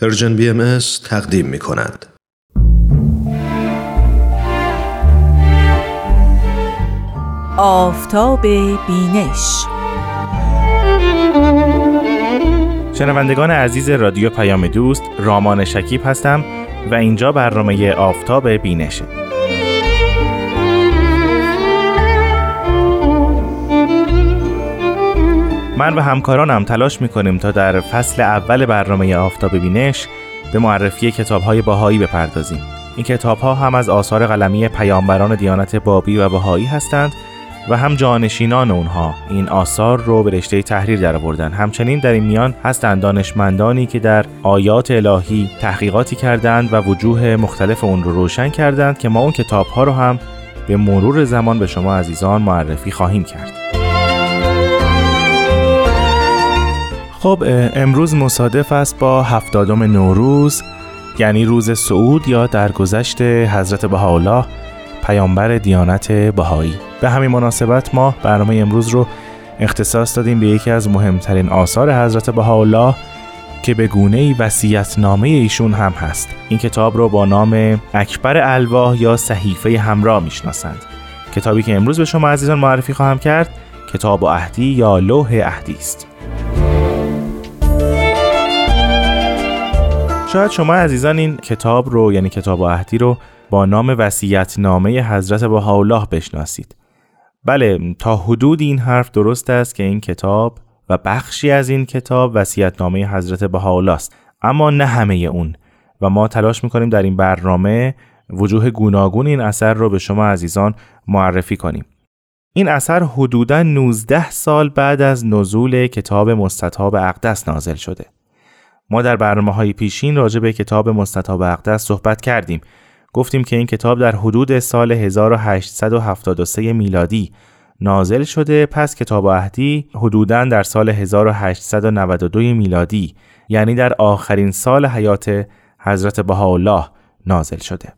پرژن بی ام تقدیم می کند. آفتاب بینش شنوندگان عزیز رادیو پیام دوست رامان شکیب هستم و اینجا برنامه آفتاب بینشه من و همکارانم تلاش می‌کنیم تا در فصل اول برنامه آفتاب بینش به معرفی کتاب های باهایی بپردازیم. این کتاب ها هم از آثار قلمی پیامبران دیانت بابی و باهایی هستند و هم جانشینان اونها. این آثار رو به رشته تحریر درآوردن. همچنین در این میان هستند دانشمندانی که در آیات الهی تحقیقاتی کردند و وجوه مختلف اون رو روشن کردند که ما اون کتاب ها رو هم به مرور زمان به شما عزیزان معرفی خواهیم کرد. خب امروز مصادف است با هفتادم نوروز یعنی روز سعود یا درگذشت حضرت بهاءالله پیامبر دیانت بهایی. به همین مناسبت ما برنامه امروز رو اختصاص دادیم به یکی از مهمترین آثار حضرت بهاءالله که به گونه ای نامه ایشون هم هست. این کتاب رو با نام اکبر الواح یا صحیفه همراه می‌شناسند. کتابی که امروز به شما عزیزان معرفی خواهم کرد کتاب و اهدی یا لوح اهدی است. شاید شما عزیزان این کتاب رو یعنی کتاب و اهدی رو با نام وسیعت نامه حضرت بهاءالله بشناسید. بله تا حدود این حرف درست است که این کتاب و بخشی از این کتاب وسیعت نامه حضرت بهاءالله است. اما نه همه اون. و ما تلاش می‌کنیم در این برنامه وجوه گوناگون این اثر رو به شما عزیزان معرفی کنیم. این اثر حدوداً 19 سال بعد از نزول کتاب مستطاب اقدس نازل شده. ما در برنامه های پیشین راجع به کتاب مستطاب اقدس صحبت کردیم. گفتیم که این کتاب در حدود سال 1873 میلادی نازل شده پس کتاب اهدی حدوداً در سال 1892 میلادی یعنی در آخرین حیات حیات حضرت بهاءالله نازل شده.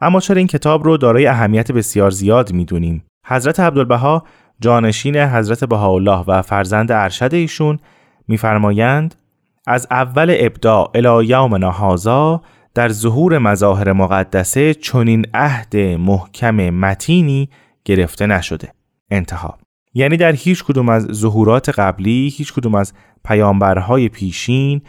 اما چرا این کتاب رو دارای اهمیت بسیار زیاد می‌دونیم؟ حضرت عبدالبها جانشین حضرت بهاءالله و فرزند ارشد ایشون میفرمایند از اول ابداع الی یومنا هازا در ظهور مظاهر مقدسه چنین عهد محکم متینی گرفته نشده. انتها. یعنی در هیچ کدوم از ظهورات قبلی هیچ کدوم از پیامبرهای پیشین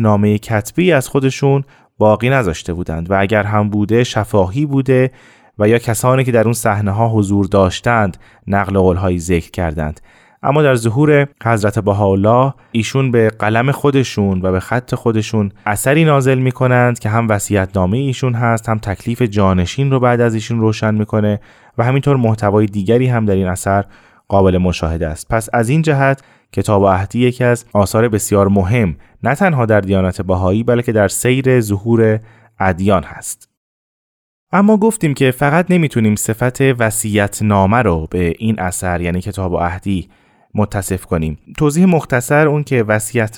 نامه کتبی از خودشون باقی نذاشته بودند و اگر هم بوده شفاهی بوده و یا کسانی که در اون صحنه ها حضور داشتند نقل قولهایی ذکر کردند. اما در ظهور حضرت بهاءالله ایشون به قلم خودشون و به خط خودشون اثری نازل می‌کنند که هم وصیت نامه ایشون هست هم تکلیف جانشین رو بعد از ایشون روشن می‌کنه و همینطور محتوای دیگری هم در این اثر قابل مشاهده است. پس از این جهت کتاب اهدی یکی از آثار بسیار مهم نه تنها در دیانت بهایی بلکه در سیر ظهور ادیان هست. اما گفتیم که فقط نمی‌تونیم صفت وسیعت نامه رو به این اثر یعنی کتاب اهدی متصف کنیم. توضیح مختصر اون که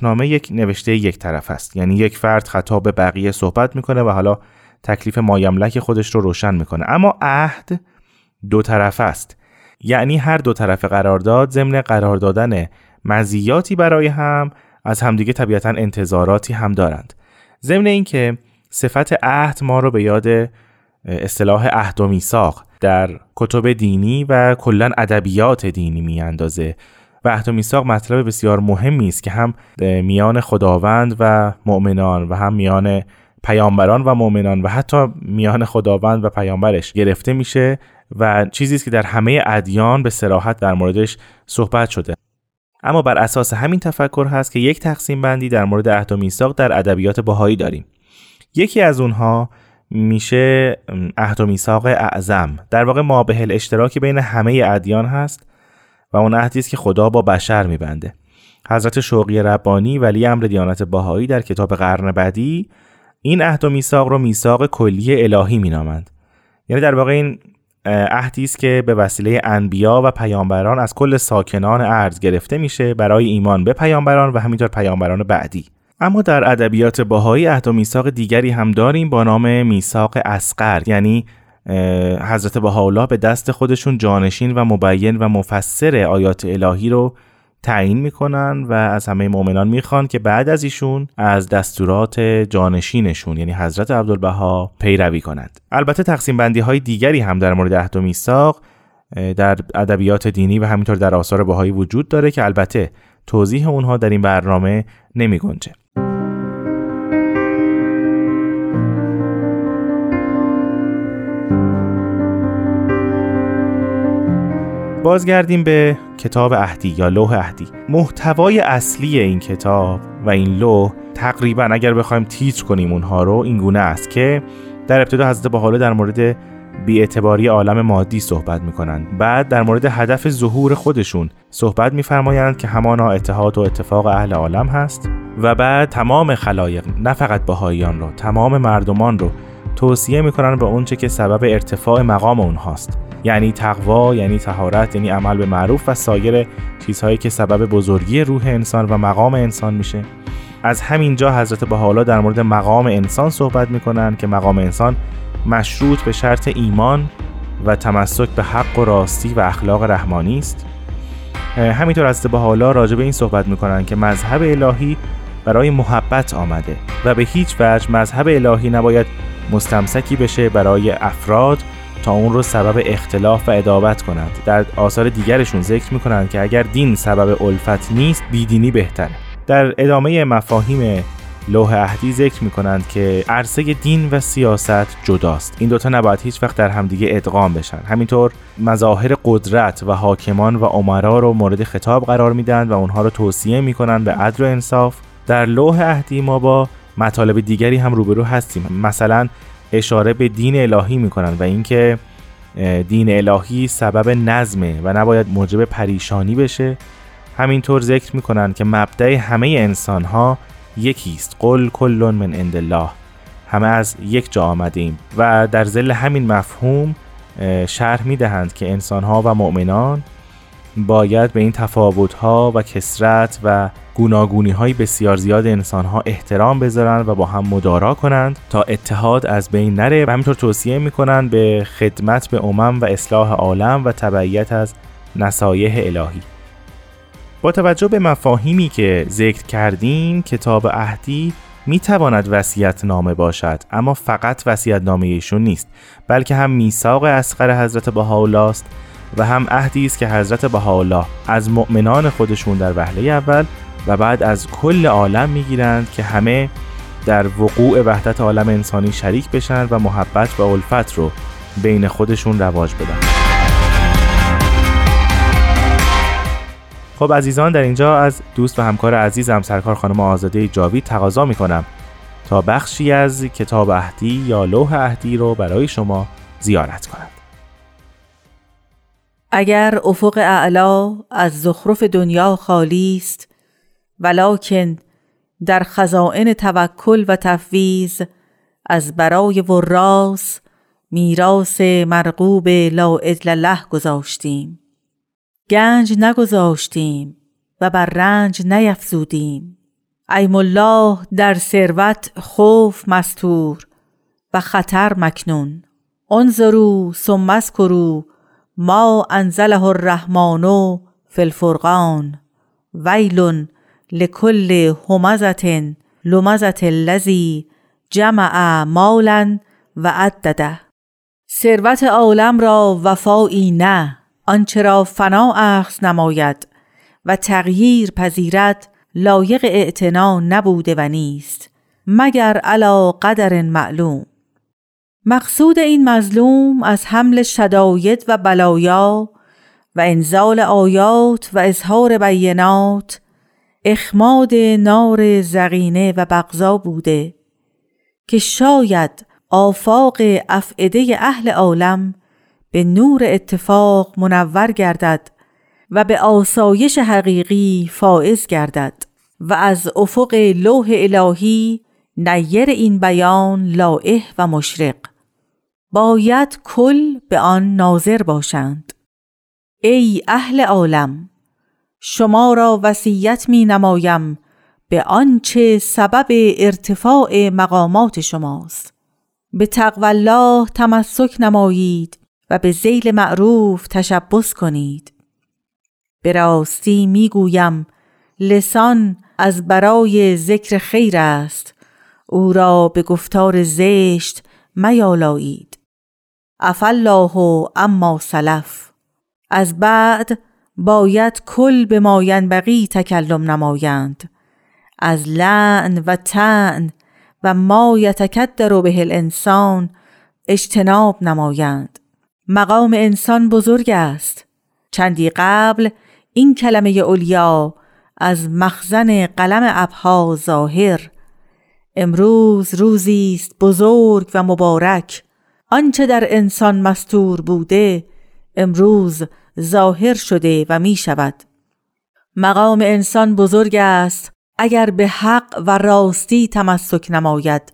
نامه یک نوشته یک طرف است. یعنی یک فرد خطاب به بقیه صحبت می‌کنه و حالا تکلیف مایملک خودش رو روشن می‌کنه. اما عهد دو طرف است. یعنی هر دو طرف قرارداد ضمن قرار دادن مزیاتی برای هم از همدیگه طبیعتا انتظاراتی هم دارند. ضمن اینکه صفت عهد ما رو به یاد اصطلاح عهد و میثاق در کتب دینی و کلا ادبیات دینی میاندازه. و عهد و میثاق مطلب بسیار مهمی است که هم میان خداوند و مؤمنان و هم میان پیامبران و مؤمنان و حتی میان خداوند و پیامبرش گرفته میشه و چیزی است که در همه ادیان به سراحت در موردش صحبت شده. اما بر اساس همین تفکر هست که یک تقسیم بندی در مورد عهد و میثاق در ادبیات بهایی داریم. یکی از اونها میشه عهد و میثاق اعظم. در واقع مابه اشتراکی بین همه ادیان هست. و اون عهدی است که خدا با بشر میبنده. حضرت شوقی ربانی ولی امر دیانت باهایی در کتاب قرن بعدی این عهد و میثاق رو میثاق کلی الهی مینامند. یعنی در واقع این عهدی است که به وسیله انبیا و پیامبران از کل ساکنان ارز گرفته میشه برای ایمان به پیامبران و همینطور پیامبران بعدی. اما در ادبیات باهایی عهد و میثاق دیگری هم داریم با نام میثاق اسقر یعنی حضرت بهاءالله به دست خودشون جانشین و مبین و مفسر آیات الهی رو تعیین می‌کنن و از همه مؤمنان می‌خوان که بعد از ایشون از دستورات جانشینشون یعنی حضرت عبدالبها پیروی کنند البته تقسیم بندی های دیگری هم در مورد عهد و میثاق در ادبیات دینی و همینطور در آثار بهایی وجود داره که البته توضیح اونها در این برنامه نمی. بازگردیم به کتاب اهدی یا لوح اهدی محتوای اصلی این کتاب و این لوح تقریبا اگر بخوایم تیتر کنیم اونها رو این گونه است که در ابتدا حضرت حالا در مورد بیاعتباری عالم مادی صحبت می‌کنند. بعد در مورد هدف ظهور خودشون صحبت میفرمایند که همانا اتحاد و اتفاق اهل عالم هست و بعد تمام خلایق نه فقط بهاییان رو تمام مردمان رو توصیه می‌کنن به اونچه که سبب ارتفاع مقام اونهاست یعنی تقوا یعنی تهارت یعنی عمل به معروف و سایر چیزهایی که سبب بزرگی روح انسان و مقام انسان میشه. از همینجا حضرت بهاءالله در مورد مقام انسان صحبت می‌کنن که مقام انسان مشروط به شرط ایمان و تمسک به حق و راستی و اخلاق رحمانی است. همینطور از حالا راجع به این صحبت می‌کنن که مذهب الهی برای محبت آمده و به هیچ وجه مذهب الهی نباید مستمسکی بشه برای افراد تا اون رو سبب اختلاف و ادابت کنند. در آثار دیگرشون ذکر می‌کنند که اگر دین سبب الفت نیست بیدینی بهتره. در ادامه مفاهیم لوح عهدی ذکر می کنند که عرصه دین و سیاست جداست. این دوتا نباید هیچ وقت در همدیگه ادغام بشن. همینطور مظاهر قدرت و حاکمان و عمرا رو مورد خطاب قرار میدن و اونها رو توصیه می‌کنن به عدل و انصاف. در لوح عهدی ما با مطالب دیگری هم روبرو هستیم. مثلا اشاره به دین الهی می‌کنن و اینکه دین الهی سبب نظمه و نباید موجب پریشانی بشه. همینطور ذکر می‌کنن که مبدع همه انسان ها یکی است قل کل من عند الله. همه از یک جا آمدیم و در زل همین مفهوم شرح می دهند که انسان ها و مؤمنان باید به این تفاوت ها و کسرت و گوناگونی های بسیار زیاد انسان ها احترام بذارند و با هم مدارا کنند تا اتحاد از بین نره. و همینطور توصیه می کنند به خدمت به امم و اصلاح عالم و تبعیت از نصایح الهی. با توجه به مفاهیمی که ذکر کردیم کتاب اهدی می تواند وصیت نامه باشد اما فقط وصیت نامه ایشون نیست بلکه هم میثاق اسقر حضرت بهاءالله است و هم عهدی است که حضرت بهاءالله از مؤمنان خودشون در وهله اول و بعد از کل عالم می‌گیرند که همه در وقوع وحدت عالم انسانی شریک بشن و محبت و الفت رو بین خودشون رواج بدن. خب عزیزان در اینجا از دوست و همکار عزیزم سرکار خانم آزاده جاوید تقاضا می‌کنم تا بخشی از کتاب اهدی یا لوح اهدی رو برای شما زیارت کنند. اگر افق اعلا از زخرف دنیا خالی است ولکن در خزائن توکل و تفویض از برای وراس میراث مرغوب لا له گذاشتیم. گنج نگذاشتیم و بر رنج نیفزودیم. ایم الله در ثروت خوف مستور و خطر مکنون. انظروا ثم اذکروا ما انزله الرحمن فی الفرقان ویل لکل همزة لمزة الذی جمع مالا و عدده. ثروت عالم را وفایی نه آنچه را فنا اخذ نماید و تغییر پذیرد لایق اعتنا نبوده و نیست مگر علا قدر معلوم. مقصود این مظلوم از حمل شداید و بلایا و انزال آیات و اظهار بینات اخماد نار زغینه و بغضا بوده که شاید آفاق افعده اهل عالم به نور اتفاق منور گردد و به آسایش حقیقی فائز گردد و از افق لوح الهی نیر این بیان لائح و مشرق. باید کل به آن ناظر باشند. ای اهل عالم شما را وصیت می نمایم به آنچه سبب ارتفاع مقامات شماست. به تقوی الله تمسک نمایید و به زیل معروف تشبس کنید. به راستی می‌گویم لسان از برای ذکر خیر است. او را به گفتار زشت میالایید افالله اما سلف. از بعد باید کل به ماینبقی تکلم نمایند. از لعن و تن و ما یتکدر به الانسان اجتناب نمایند. مقام انسان بزرگ است. چندی قبل این کلمه اولیا از مخزن قلم ابها ظاهر. امروز روزی است بزرگ و مبارک. آنچه در انسان مستور بوده امروز ظاهر شده و می شود. مقام انسان بزرگ است اگر به حق و راستی تمسک نماید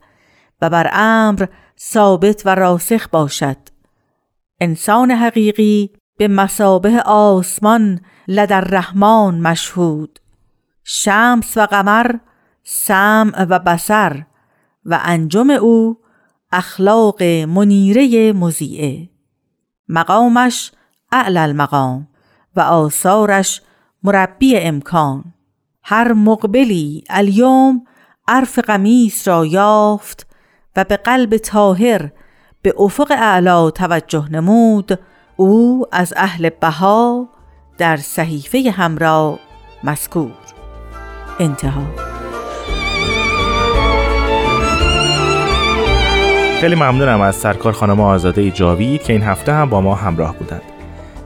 و بر امر ثابت و راسخ باشد. انسان حقیقی به مسابه آسمان لدر رحمان مشهود. شمس و قمر سمع و بسر و انجم او اخلاق منیره مزیعه مقامش اعلی المقام و آثارش مربی امکان. هر مقبلی الیوم عرف قمیس را یافت و به قلب تاهر به افق اعلا توجه نمود او از اهل بها در صحیفه همراه مذکور. انتها. خیلی ممنونم از سرکار خانم آزاده جاوید که این هفته هم با ما همراه بودند.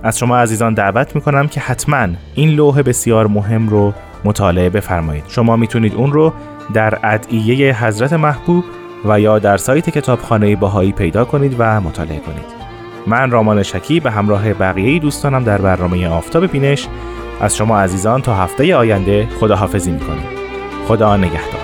از شما عزیزان دعوت می‌کنم که حتما این لوح بسیار مهم رو مطالعه بفرمایید. شما می‌تونید اون رو در ادعیه حضرت محبوب و یا در سایت کتابخانه باهایی پیدا کنید و مطالعه کنید. من رامان شکی به همراه بقیه دوستانم در برنامه آفتاب بینش. از شما عزیزان تا هفته آینده خداحافظی می‌کنیم. خدا نگهدار.